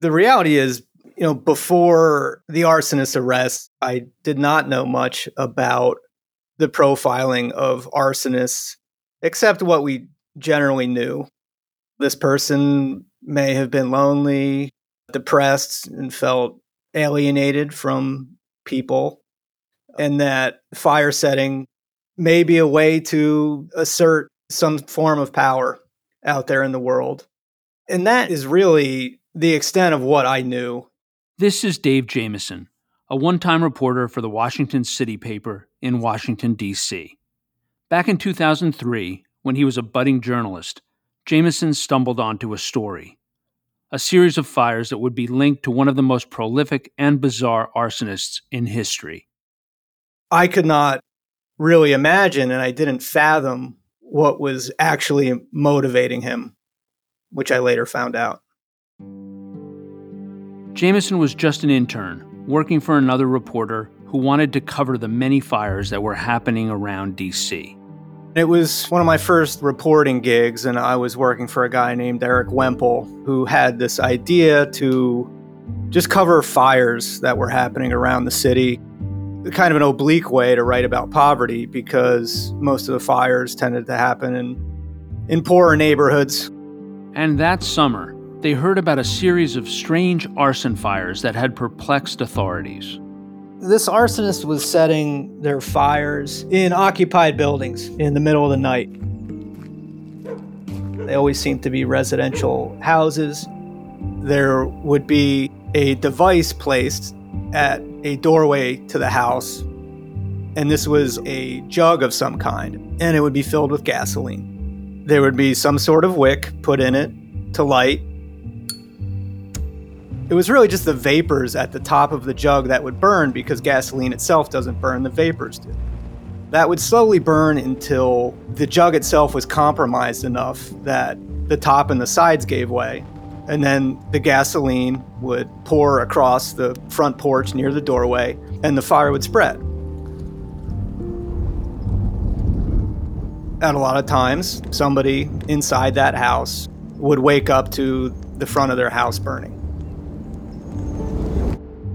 The reality is, you know, before the arsonist arrest, I did not know much about the profiling of arsonists, except what we generally knew. This person may have been lonely, depressed, and felt alienated from people, and that fire setting may be a way to assert some form of power out there in the world. And that is really the extent of what I knew. This is Dave Jamieson, a one time reporter for the Washington City paper in Washington, D.C. Back in 2003, when he was a budding journalist, Jamieson stumbled onto a story a series of fires that would be linked to one of the most prolific and bizarre arsonists in history. I could not really imagine, and I didn't fathom what was actually motivating him, which I later found out. Jamieson was just an intern, working for another reporter who wanted to cover the many fires that were happening around DC. It was one of my first reporting gigs, and I was working for a guy named Erik Wemple who had this idea to just cover fires that were happening around the city. Kind of an oblique way to write about poverty because most of the fires tended to happen in, in poorer neighborhoods. And that summer, they heard about a series of strange arson fires that had perplexed authorities. This arsonist was setting their fires in occupied buildings in the middle of the night. They always seemed to be residential houses. There would be a device placed at a doorway to the house, and this was a jug of some kind, and it would be filled with gasoline. There would be some sort of wick put in it to light, it was really just the vapors at the top of the jug that would burn because gasoline itself doesn't burn, the vapors do. That would slowly burn until the jug itself was compromised enough that the top and the sides gave way. And then the gasoline would pour across the front porch near the doorway, and the fire would spread. And a lot of times, somebody inside that house would wake up to the front of their house burning.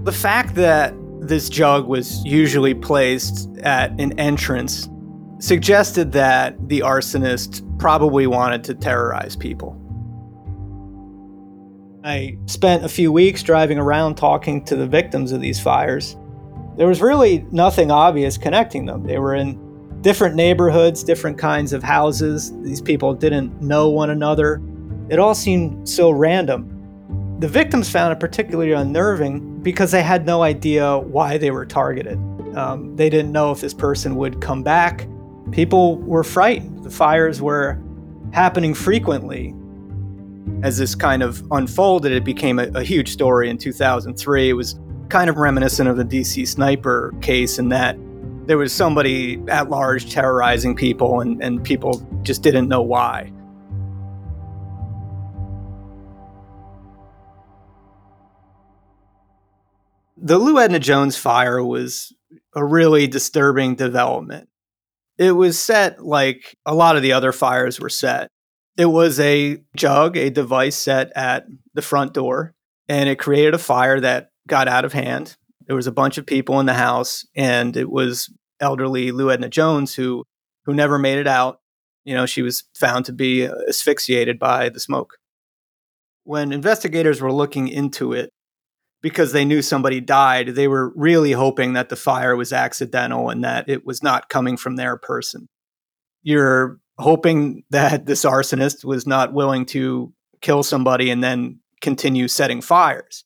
The fact that this jug was usually placed at an entrance suggested that the arsonist probably wanted to terrorize people. I spent a few weeks driving around talking to the victims of these fires. There was really nothing obvious connecting them. They were in different neighborhoods, different kinds of houses. These people didn't know one another. It all seemed so random. The victims found it particularly unnerving because they had no idea why they were targeted. Um, they didn't know if this person would come back. People were frightened. The fires were happening frequently. As this kind of unfolded, it became a, a huge story in 2003. It was kind of reminiscent of the DC sniper case in that there was somebody at large terrorizing people, and, and people just didn't know why. The Lou Edna Jones fire was a really disturbing development. It was set like a lot of the other fires were set. It was a jug, a device set at the front door, and it created a fire that got out of hand. There was a bunch of people in the house, and it was elderly Lou Edna Jones who who never made it out. You know, she was found to be asphyxiated by the smoke. When investigators were looking into it, because they knew somebody died, they were really hoping that the fire was accidental and that it was not coming from their person. You're hoping that this arsonist was not willing to kill somebody and then continue setting fires.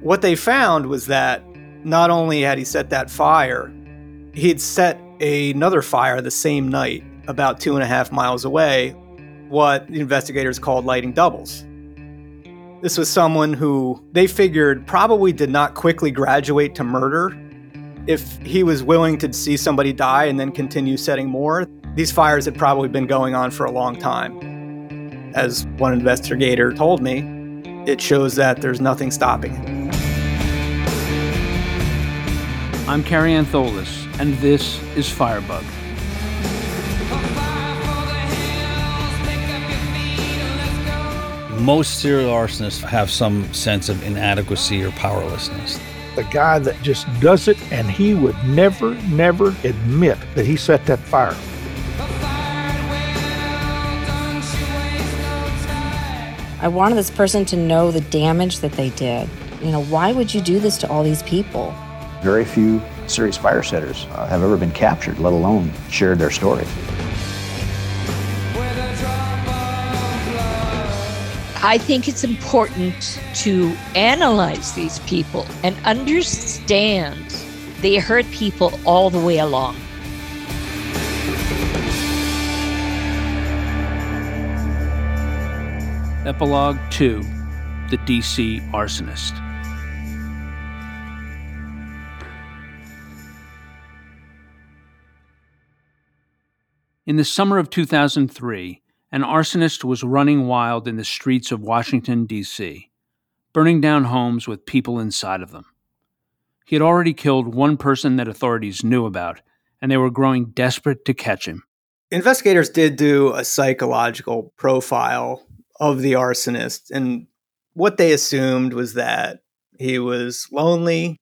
What they found was that not only had he set that fire, he'd set another fire the same night about two and a half miles away, what investigators called lighting doubles. This was someone who they figured probably did not quickly graduate to murder. If he was willing to see somebody die and then continue setting more, these fires had probably been going on for a long time. As one investigator told me, it shows that there's nothing stopping it. I'm Kary Antholis, and this is Firebug. Most serial arsonists have some sense of inadequacy or powerlessness. The guy that just does it, and he would never, never admit that he set that fire. I wanted this person to know the damage that they did. You know, why would you do this to all these people? Very few serious fire setters uh, have ever been captured, let alone shared their story. I think it's important to analyze these people and understand they hurt people all the way along. Epilogue 2 The DC Arsonist. In the summer of 2003, an arsonist was running wild in the streets of Washington, D.C., burning down homes with people inside of them. He had already killed one person that authorities knew about, and they were growing desperate to catch him. Investigators did do a psychological profile of the arsonist, and what they assumed was that he was lonely,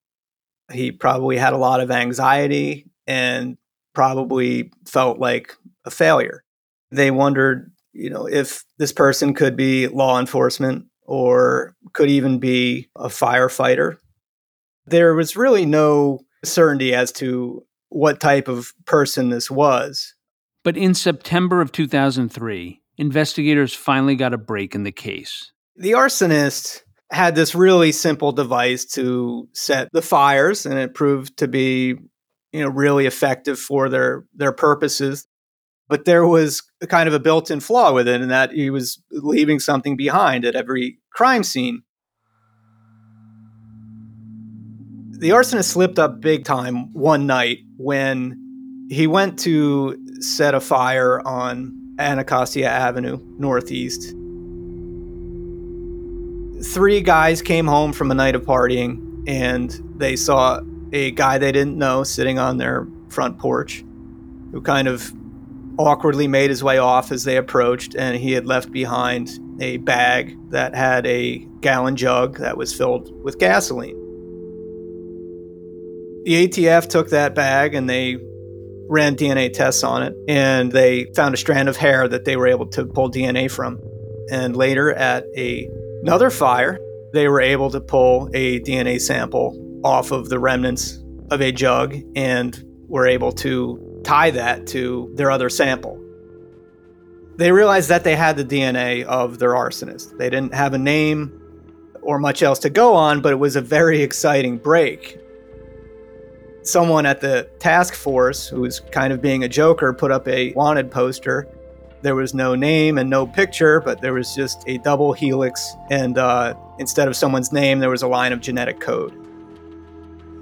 he probably had a lot of anxiety, and probably felt like a failure. They wondered, you know, if this person could be law enforcement or could even be a firefighter. There was really no certainty as to what type of person this was. But in September of 2003, investigators finally got a break in the case. The arsonist had this really simple device to set the fires, and it proved to be, you know, really effective for their their purposes. But there was kind of a built-in flaw with it, in that he was leaving something behind at every crime scene. The arsonist slipped up big time one night when he went to set a fire on Anacostia Avenue Northeast. Three guys came home from a night of partying and they saw a guy they didn't know sitting on their front porch who kind of awkwardly made his way off as they approached, and he had left behind a bag that had a gallon jug that was filled with gasoline. The ATF took that bag and they ran DNA tests on it, and they found a strand of hair that they were able to pull DNA from. And later, at a, another fire, they were able to pull a DNA sample off of the remnants of a jug and were able to tie that to their other sample. They realized that they had the DNA of their arsonist. They didn't have a name or much else to go on, but it was a very exciting break. Someone at the task force, who was kind of being a joker, put up a wanted poster. There was no name and no picture, but there was just a double helix, and uh, instead of someone's name, there was a line of genetic code.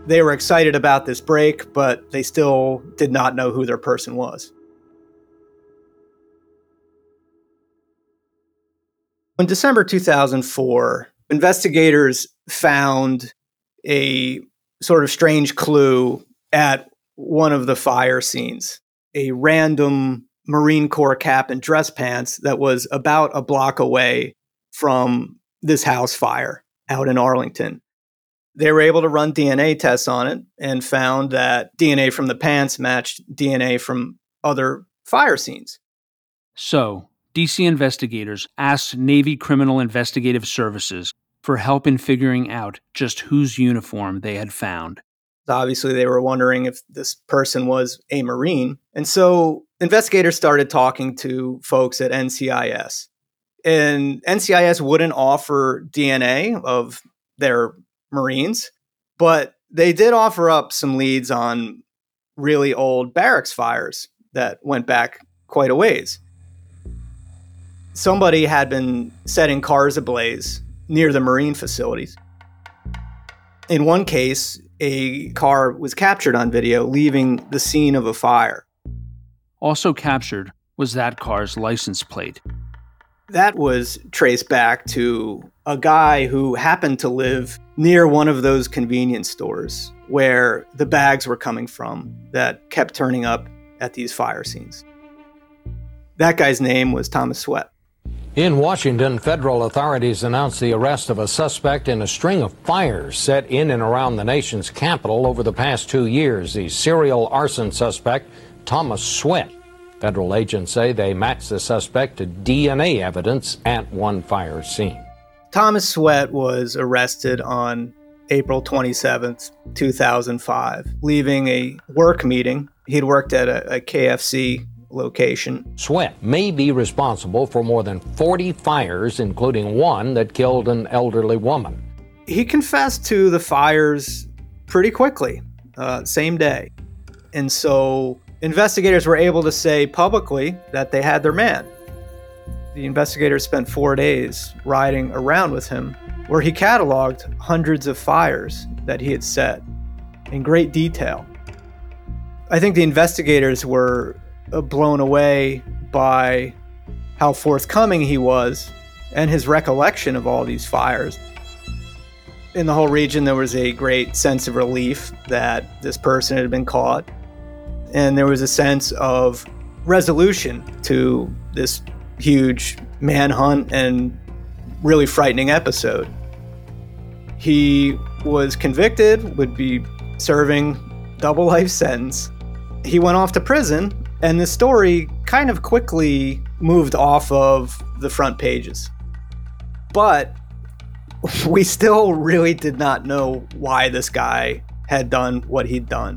They were excited about this break, but they still did not know who their person was. In December 2004, investigators found a sort of strange clue at one of the fire scenes a random Marine Corps cap and dress pants that was about a block away from this house fire out in Arlington. They were able to run DNA tests on it and found that DNA from the pants matched DNA from other fire scenes. So, DC investigators asked Navy Criminal Investigative Services for help in figuring out just whose uniform they had found. Obviously, they were wondering if this person was a Marine. And so investigators started talking to folks at NCIS. And NCIS wouldn't offer DNA of their Marines, but they did offer up some leads on really old barracks fires that went back quite a ways. Somebody had been setting cars ablaze near the Marine facilities. In one case, a car was captured on video leaving the scene of a fire. Also captured was that car's license plate. That was traced back to a guy who happened to live near one of those convenience stores where the bags were coming from that kept turning up at these fire scenes. That guy's name was Thomas Sweat. In Washington, federal authorities announced the arrest of a suspect in a string of fires set in and around the nation's capital over the past two years. The serial arson suspect, Thomas Sweat. Federal agents say they matched the suspect to DNA evidence at one fire scene. Thomas Sweat was arrested on April 27th, 2005, leaving a work meeting. He'd worked at a, a KFC location. Sweat may be responsible for more than 40 fires, including one that killed an elderly woman. He confessed to the fires pretty quickly, uh, same day. And so investigators were able to say publicly that they had their man. The investigators spent four days riding around with him, where he cataloged hundreds of fires that he had set in great detail. I think the investigators were uh, blown away by how forthcoming he was and his recollection of all these fires. In the whole region, there was a great sense of relief that this person had been caught, and there was a sense of resolution to this huge manhunt and really frightening episode. He was convicted, would be serving double life sentence. He went off to prison and the story kind of quickly moved off of the front pages. But we still really did not know why this guy had done what he'd done.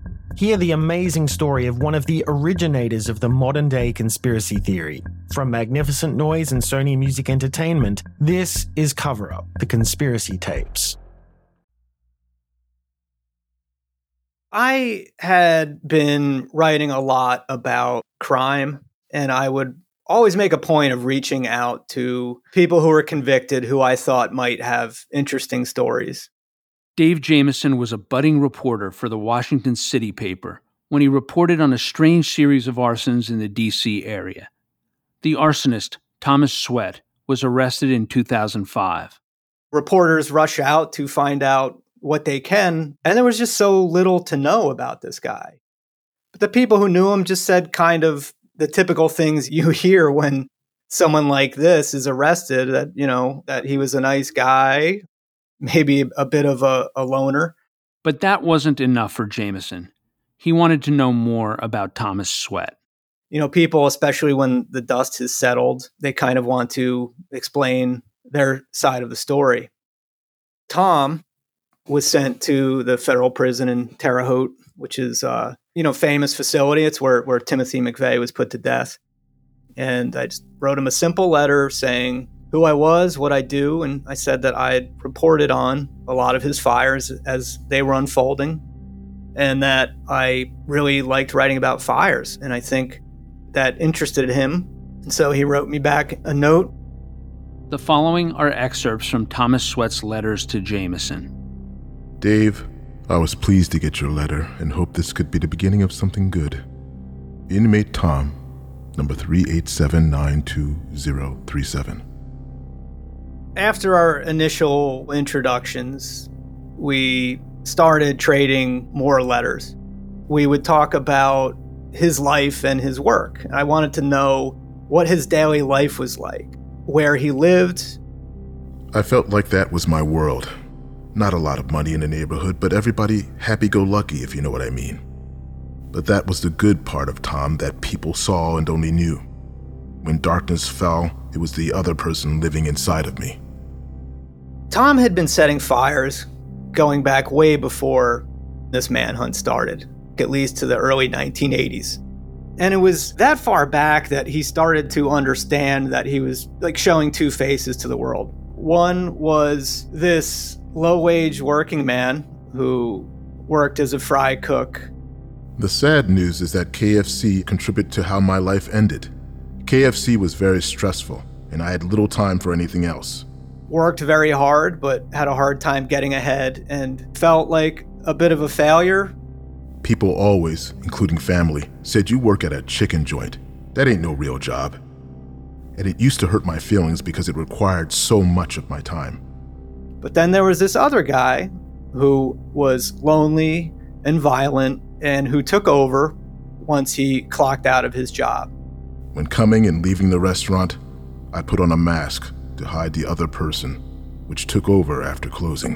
Hear the amazing story of one of the originators of the modern day conspiracy theory. From Magnificent Noise and Sony Music Entertainment, this is Cover Up The Conspiracy Tapes. I had been writing a lot about crime, and I would always make a point of reaching out to people who were convicted who I thought might have interesting stories. Dave Jamieson was a budding reporter for the Washington City paper when he reported on a strange series of arsons in the D.C. area. The arsonist, Thomas Sweat, was arrested in 2005. Reporters rush out to find out what they can, and there was just so little to know about this guy. But the people who knew him just said kind of the typical things you hear when someone like this is arrested that, you know, that he was a nice guy, maybe a bit of a, a loner. But that wasn't enough for Jamieson. He wanted to know more about Thomas Sweat. You know, people, especially when the dust has settled, they kind of want to explain their side of the story. Tom was sent to the federal prison in Terre Haute, which is, uh, you know, famous facility. It's where, where Timothy McVeigh was put to death. And I just wrote him a simple letter saying, who I was, what I do, and I said that I had reported on a lot of his fires as they were unfolding, and that I really liked writing about fires, and I think that interested him. And so he wrote me back a note. The following are excerpts from Thomas Sweat's letters to Jamieson. Dave, I was pleased to get your letter and hope this could be the beginning of something good. Inmate Tom, number 3879237 after our initial introductions, we started trading more letters. We would talk about his life and his work. I wanted to know what his daily life was like, where he lived. I felt like that was my world. Not a lot of money in the neighborhood, but everybody happy go lucky, if you know what I mean. But that was the good part of Tom that people saw and only knew. When darkness fell, it was the other person living inside of me. Tom had been setting fires going back way before this manhunt started, at least to the early 1980s. And it was that far back that he started to understand that he was like showing two faces to the world. One was this low wage working man who worked as a fry cook. The sad news is that KFC contributed to how my life ended. KFC was very stressful, and I had little time for anything else. Worked very hard, but had a hard time getting ahead and felt like a bit of a failure People always, including family, said you work at a chicken joint. That ain't no real job. And it used to hurt my feelings because it required so much of my time. But then there was this other guy who was lonely and violent and who took over once he clocked out of his job. When coming and leaving the restaurant, I put on a mask to hide the other person, which took over after closing.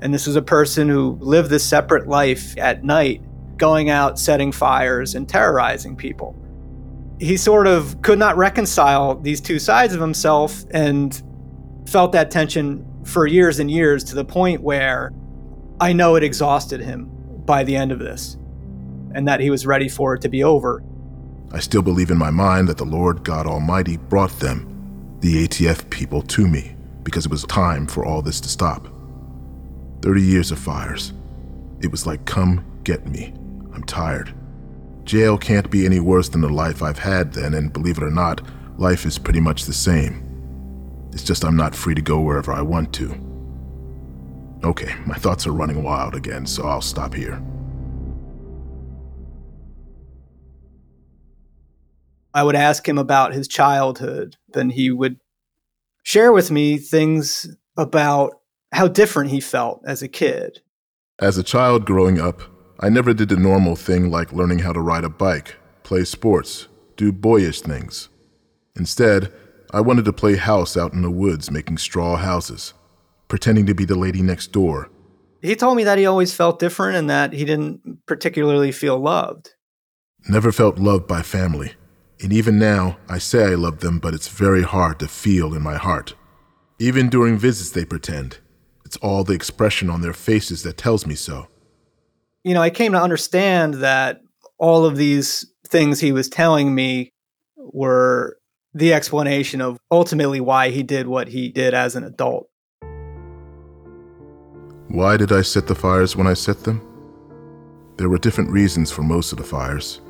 And this was a person who lived this separate life at night, going out, setting fires, and terrorizing people. He sort of could not reconcile these two sides of himself and felt that tension for years and years to the point where I know it exhausted him by the end of this and that he was ready for it to be over. I still believe in my mind that the Lord God Almighty brought them, the ATF people, to me because it was time for all this to stop. 30 years of fires. It was like, come get me. I'm tired. Jail can't be any worse than the life I've had then, and believe it or not, life is pretty much the same. It's just I'm not free to go wherever I want to. Okay, my thoughts are running wild again, so I'll stop here. I would ask him about his childhood, then he would share with me things about how different he felt as a kid. As a child growing up, I never did the normal thing like learning how to ride a bike, play sports, do boyish things. Instead, I wanted to play house out in the woods making straw houses, pretending to be the lady next door. He told me that he always felt different and that he didn't particularly feel loved. Never felt loved by family. And even now, I say I love them, but it's very hard to feel in my heart. Even during visits, they pretend. It's all the expression on their faces that tells me so. You know, I came to understand that all of these things he was telling me were the explanation of ultimately why he did what he did as an adult. Why did I set the fires when I set them? There were different reasons for most of the fires.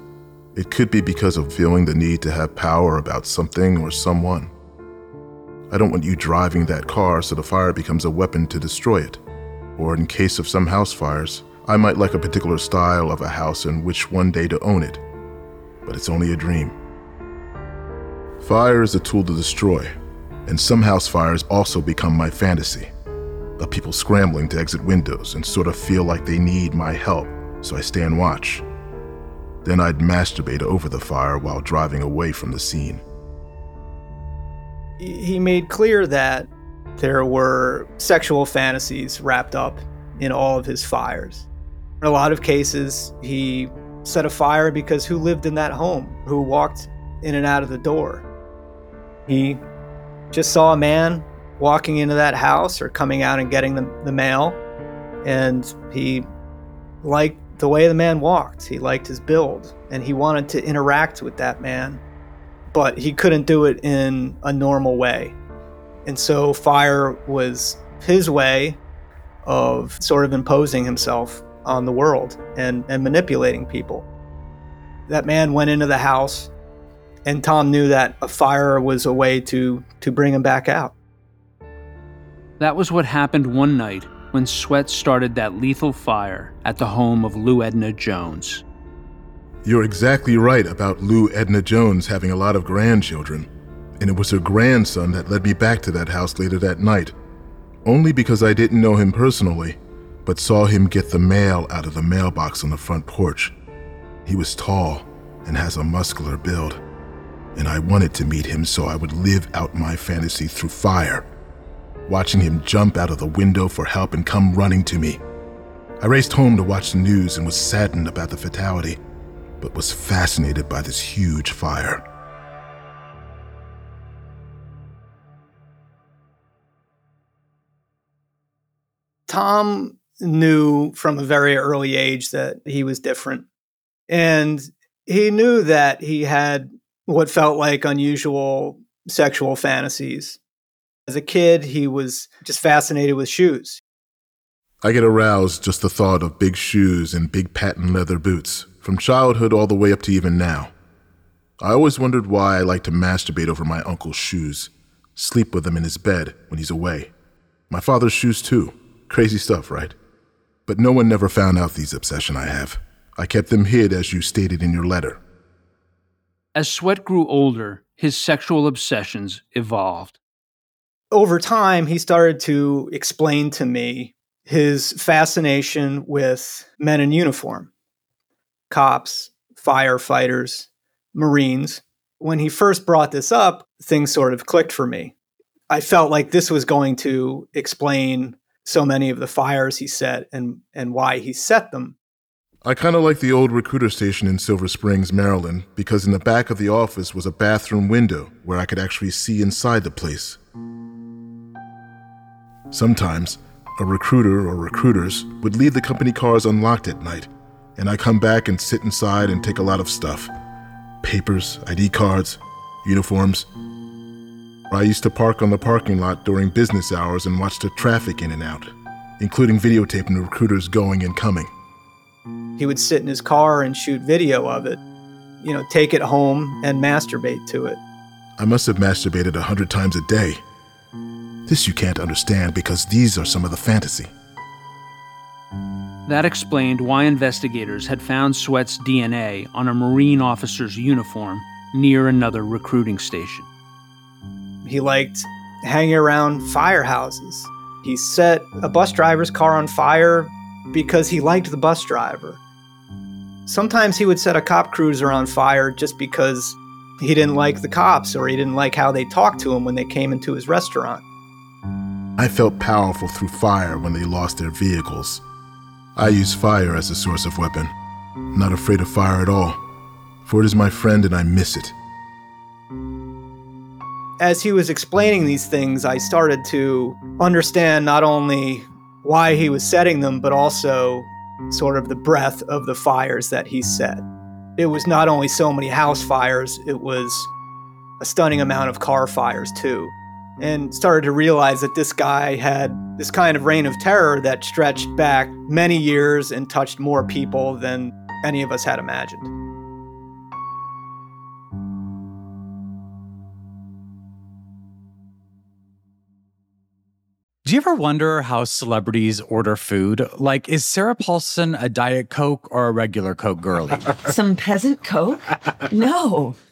It could be because of feeling the need to have power about something or someone. I don't want you driving that car so the fire becomes a weapon to destroy it. Or in case of some house fires, I might like a particular style of a house and wish one day to own it. But it's only a dream. Fire is a tool to destroy, and some house fires also become my fantasy. Of people scrambling to exit windows and sort of feel like they need my help, so I stay and watch. Then I'd masturbate over the fire while driving away from the scene he made clear that there were sexual fantasies wrapped up in all of his fires. In a lot of cases, he set a fire because who lived in that home, who walked in and out of the door. He just saw a man walking into that house or coming out and getting the, the mail, and he liked the way the man walked. He liked his build, and he wanted to interact with that man but he couldn't do it in a normal way. And so fire was his way of sort of imposing himself on the world and, and manipulating people. That man went into the house, and Tom knew that a fire was a way to, to bring him back out. That was what happened one night when Sweat started that lethal fire at the home of Lou Edna Jones. You're exactly right about Lou Edna Jones having a lot of grandchildren, and it was her grandson that led me back to that house later that night. Only because I didn't know him personally, but saw him get the mail out of the mailbox on the front porch. He was tall and has a muscular build, and I wanted to meet him so I would live out my fantasy through fire. Watching him jump out of the window for help and come running to me. I raced home to watch the news and was saddened about the fatality but was fascinated by this huge fire. Tom knew from a very early age that he was different. And he knew that he had what felt like unusual sexual fantasies. As a kid, he was just fascinated with shoes. I get aroused just the thought of big shoes and big patent leather boots, from childhood all the way up to even now. I always wondered why I like to masturbate over my uncle's shoes, sleep with him in his bed when he's away. My father's shoes, too. Crazy stuff, right? But no one never found out these obsession I have. I kept them hid as you stated in your letter. As Sweat grew older, his sexual obsessions evolved. Over time, he started to explain to me his fascination with men in uniform cops, firefighters, Marines. When he first brought this up, things sort of clicked for me. I felt like this was going to explain so many of the fires he set and, and why he set them. I kind of like the old recruiter station in Silver Springs, Maryland, because in the back of the office was a bathroom window where I could actually see inside the place. Sometimes, a recruiter or recruiters would leave the company cars unlocked at night, and I come back and sit inside and take a lot of stuff papers, ID cards, uniforms. I used to park on the parking lot during business hours and watch the traffic in and out, including videotaping the recruiters going and coming. He would sit in his car and shoot video of it, you know, take it home and masturbate to it. I must have masturbated a hundred times a day. This you can't understand because these are some of the fantasy. That explained why investigators had found Sweat's DNA on a Marine officer's uniform near another recruiting station. He liked hanging around firehouses. He set a bus driver's car on fire because he liked the bus driver. Sometimes he would set a cop cruiser on fire just because he didn't like the cops or he didn't like how they talked to him when they came into his restaurant. I felt powerful through fire when they lost their vehicles. I use fire as a source of weapon. Not afraid of fire at all, for it is my friend and I miss it. As he was explaining these things, I started to understand not only why he was setting them, but also sort of the breadth of the fires that he set. It was not only so many house fires, it was a stunning amount of car fires too and started to realize that this guy had this kind of reign of terror that stretched back many years and touched more people than any of us had imagined. Do you ever wonder how celebrities order food? Like, is Sarah Paulson a Diet Coke or a regular Coke girlie? Some peasant Coke? No.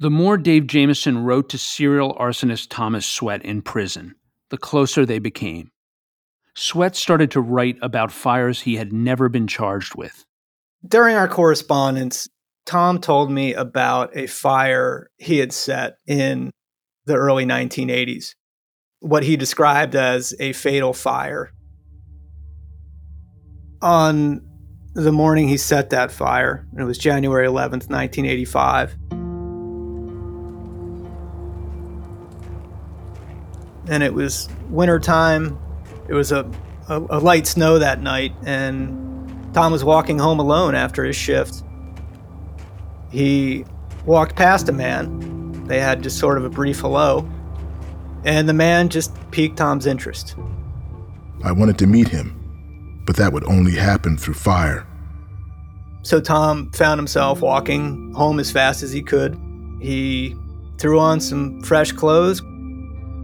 The more Dave Jamieson wrote to serial arsonist Thomas Sweat in prison, the closer they became. Sweat started to write about fires he had never been charged with. During our correspondence, Tom told me about a fire he had set in the early 1980s, what he described as a fatal fire. On the morning he set that fire, it was January 11th, 1985 and it was wintertime. It was a, a, a light snow that night, and Tom was walking home alone after his shift. He walked past a man. They had just sort of a brief hello, and the man just piqued Tom's interest. I wanted to meet him, but that would only happen through fire. So Tom found himself walking home as fast as he could. He threw on some fresh clothes,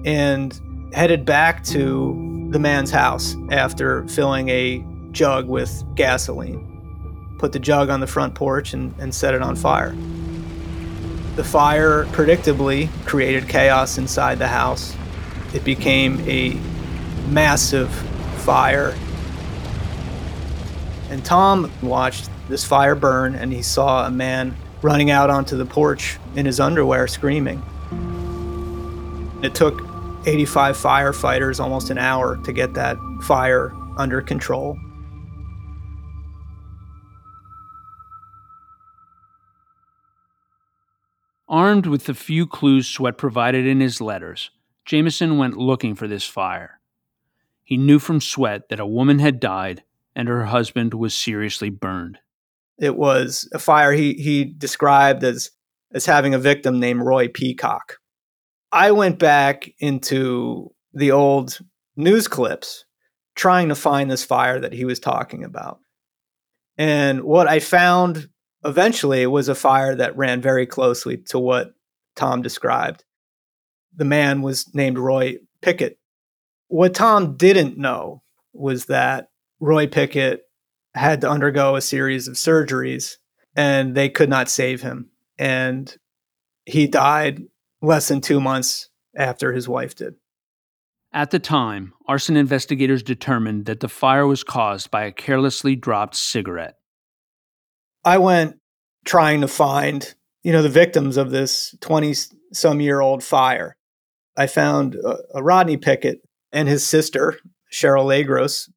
and headed back to the man's house after filling a jug with gasoline. Put the jug on the front porch and, and set it on fire. The fire predictably created chaos inside the house. It became a massive fire. And Tom watched this fire burn and he saw a man running out onto the porch in his underwear screaming. It took 85 firefighters almost an hour to get that fire under control. Armed with the few clues Sweat provided in his letters, Jamieson went looking for this fire. He knew from Sweat that a woman had died and her husband was seriously burned. It was a fire he, he described as, as having a victim named Roy Peacock. I went back into the old news clips trying to find this fire that he was talking about. And what I found eventually was a fire that ran very closely to what Tom described. The man was named Roy Pickett. What Tom didn't know was that Roy Pickett had to undergo a series of surgeries and they could not save him. And he died less than two months after his wife did. At the time, arson investigators determined that the fire was caused by a carelessly dropped cigarette. I went trying to find, you know, the victims of this 20 some year old fire. I found uh, Rodney Pickett and his sister, Cheryl Lagros.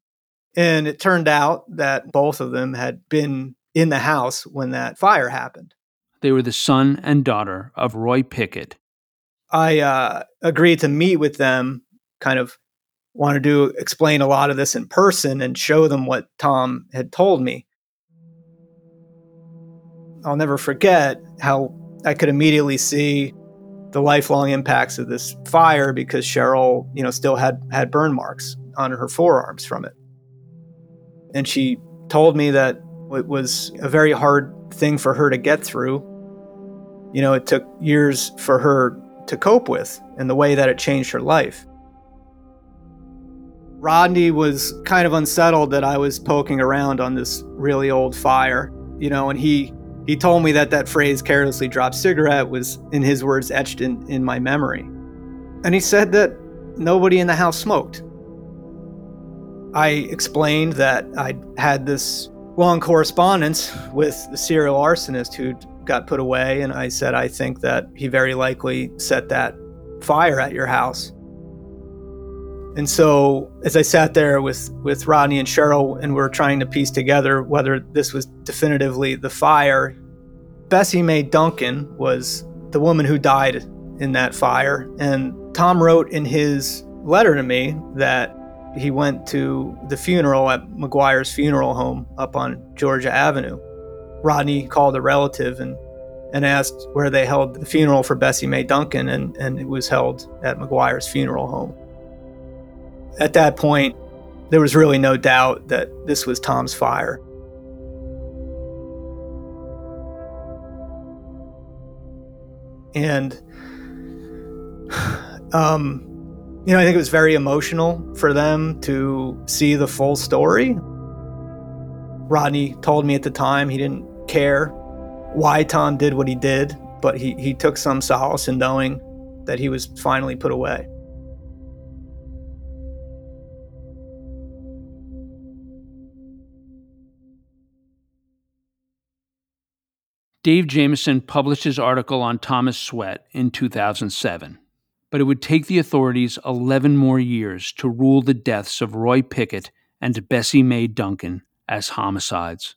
And it turned out that both of them had been in the house when that fire happened. They were the son and daughter of Roy Pickett. I uh, agreed to meet with them, kind of wanted to explain a lot of this in person and show them what Tom had told me. I'll never forget how I could immediately see the lifelong impacts of this fire because Cheryl, you know, still had had burn marks on her forearms from it. And she told me that it was a very hard thing for her to get through. You know, it took years for her to cope with and the way that it changed her life. Rodney was kind of unsettled that I was poking around on this really old fire, you know, and he he told me that that phrase carelessly dropped cigarette was in his words etched in, in my memory. And he said that nobody in the house smoked. I explained that I'd had this long correspondence with the serial arsonist who got put away, and I said I think that he very likely set that fire at your house. And so, as I sat there with, with Rodney and Cheryl, and we are trying to piece together whether this was definitively the fire, Bessie Mae Duncan was the woman who died in that fire. And Tom wrote in his letter to me that he went to the funeral at McGuire's funeral home up on Georgia Avenue. Rodney called a relative and, and asked where they held the funeral for Bessie Mae Duncan, and, and it was held at McGuire's funeral home. At that point, there was really no doubt that this was Tom's fire. And um, you know, I think it was very emotional for them to see the full story. Rodney told me at the time he didn't care why Tom did what he did, but he, he took some solace in knowing that he was finally put away. Dave Jamieson published his article on Thomas Sweat in 2007 but it would take the authorities 11 more years to rule the deaths of Roy Pickett and Bessie Mae Duncan as homicides.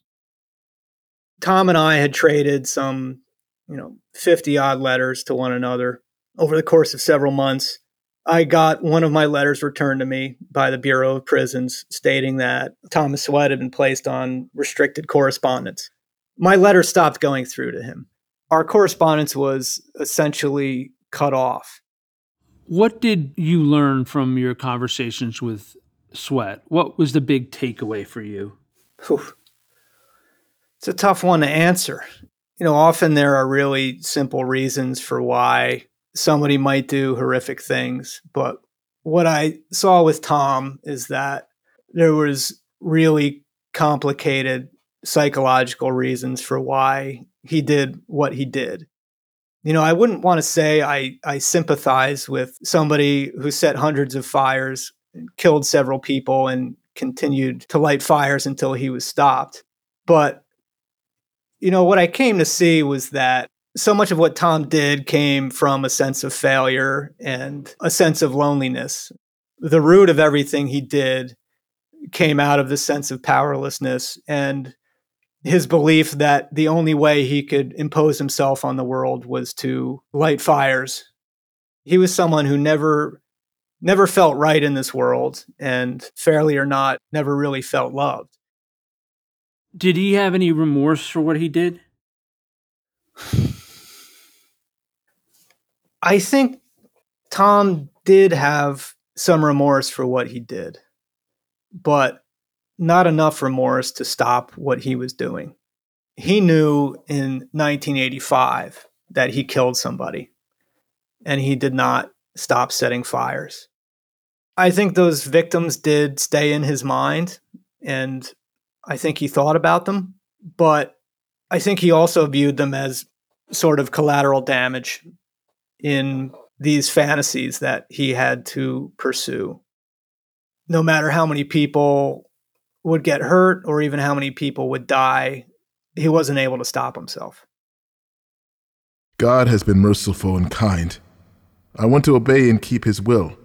Tom and I had traded some, you know, 50 odd letters to one another over the course of several months. I got one of my letters returned to me by the Bureau of Prisons stating that Thomas Sweat had been placed on restricted correspondence. My letter stopped going through to him. Our correspondence was essentially cut off. What did you learn from your conversations with Sweat? What was the big takeaway for you? Whew. It's a tough one to answer. You know, often there are really simple reasons for why somebody might do horrific things, but what I saw with Tom is that there was really complicated psychological reasons for why he did what he did. You know, I wouldn't want to say I, I sympathize with somebody who set hundreds of fires, and killed several people, and continued to light fires until he was stopped. But, you know, what I came to see was that so much of what Tom did came from a sense of failure and a sense of loneliness. The root of everything he did came out of the sense of powerlessness and his belief that the only way he could impose himself on the world was to light fires. He was someone who never never felt right in this world and fairly or not never really felt loved. Did he have any remorse for what he did? I think Tom did have some remorse for what he did, but not enough remorse to stop what he was doing. He knew in 1985 that he killed somebody, and he did not stop setting fires. I think those victims did stay in his mind, and I think he thought about them, but I think he also viewed them as sort of collateral damage in these fantasies that he had to pursue. No matter how many people would get hurt or even how many people would die, he wasn't able to stop himself. God has been merciful and kind. I want to obey and keep his will,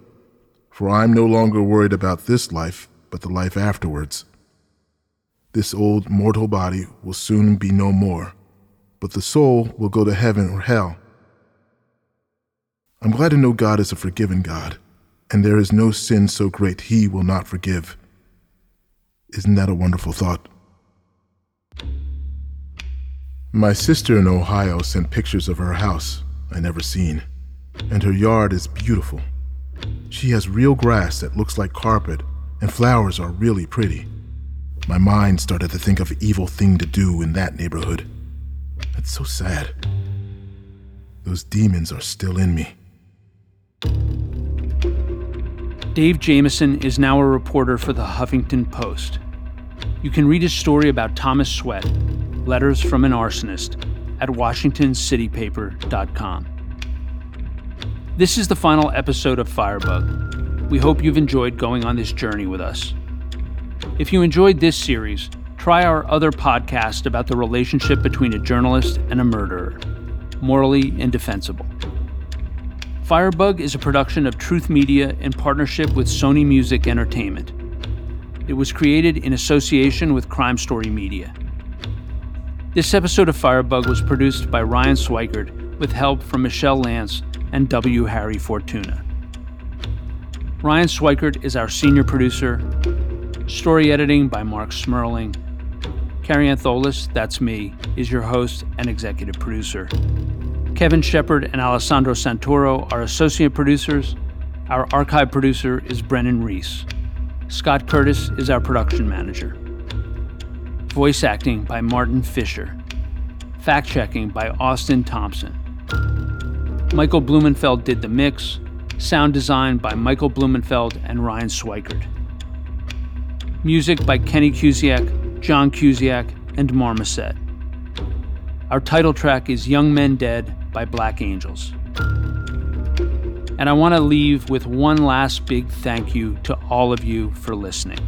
for I am no longer worried about this life, but the life afterwards. This old mortal body will soon be no more, but the soul will go to heaven or hell. I'm glad to know God is a forgiving God, and there is no sin so great he will not forgive. Isn't that a wonderful thought? My sister in Ohio sent pictures of her house I never seen, and her yard is beautiful. She has real grass that looks like carpet, and flowers are really pretty. My mind started to think of evil thing to do in that neighborhood. It's so sad. Those demons are still in me. Dave Jamieson is now a reporter for the Huffington Post. You can read his story about Thomas Sweatt, Letters from an Arsonist, at WashingtonCityPaper.com. This is the final episode of Firebug. We hope you've enjoyed going on this journey with us. If you enjoyed this series, try our other podcast about the relationship between a journalist and a murderer, Morally Indefensible. Firebug is a production of Truth Media in partnership with Sony Music Entertainment. It was created in association with Crime Story Media. This episode of Firebug was produced by Ryan Swikert with help from Michelle Lance and W. Harry Fortuna. Ryan Swikert is our senior producer. Story editing by Mark Smerling. Kary Antholis, that's me, is your host and executive producer. Kevin Shepard and Alessandro Santoro are associate producers. Our archive producer is Brennan Reese. Scott Curtis is our production manager. Voice acting by Martin Fisher. Fact checking by Austin Thompson. Michael Blumenfeld did the mix. Sound design by Michael Blumenfeld and Ryan Swikert. Music by Kenny Kusiak, John Kusiak, and Marmoset. Our title track is Young Men Dead by Black Angels. And I want to leave with one last big thank you to all of you for listening.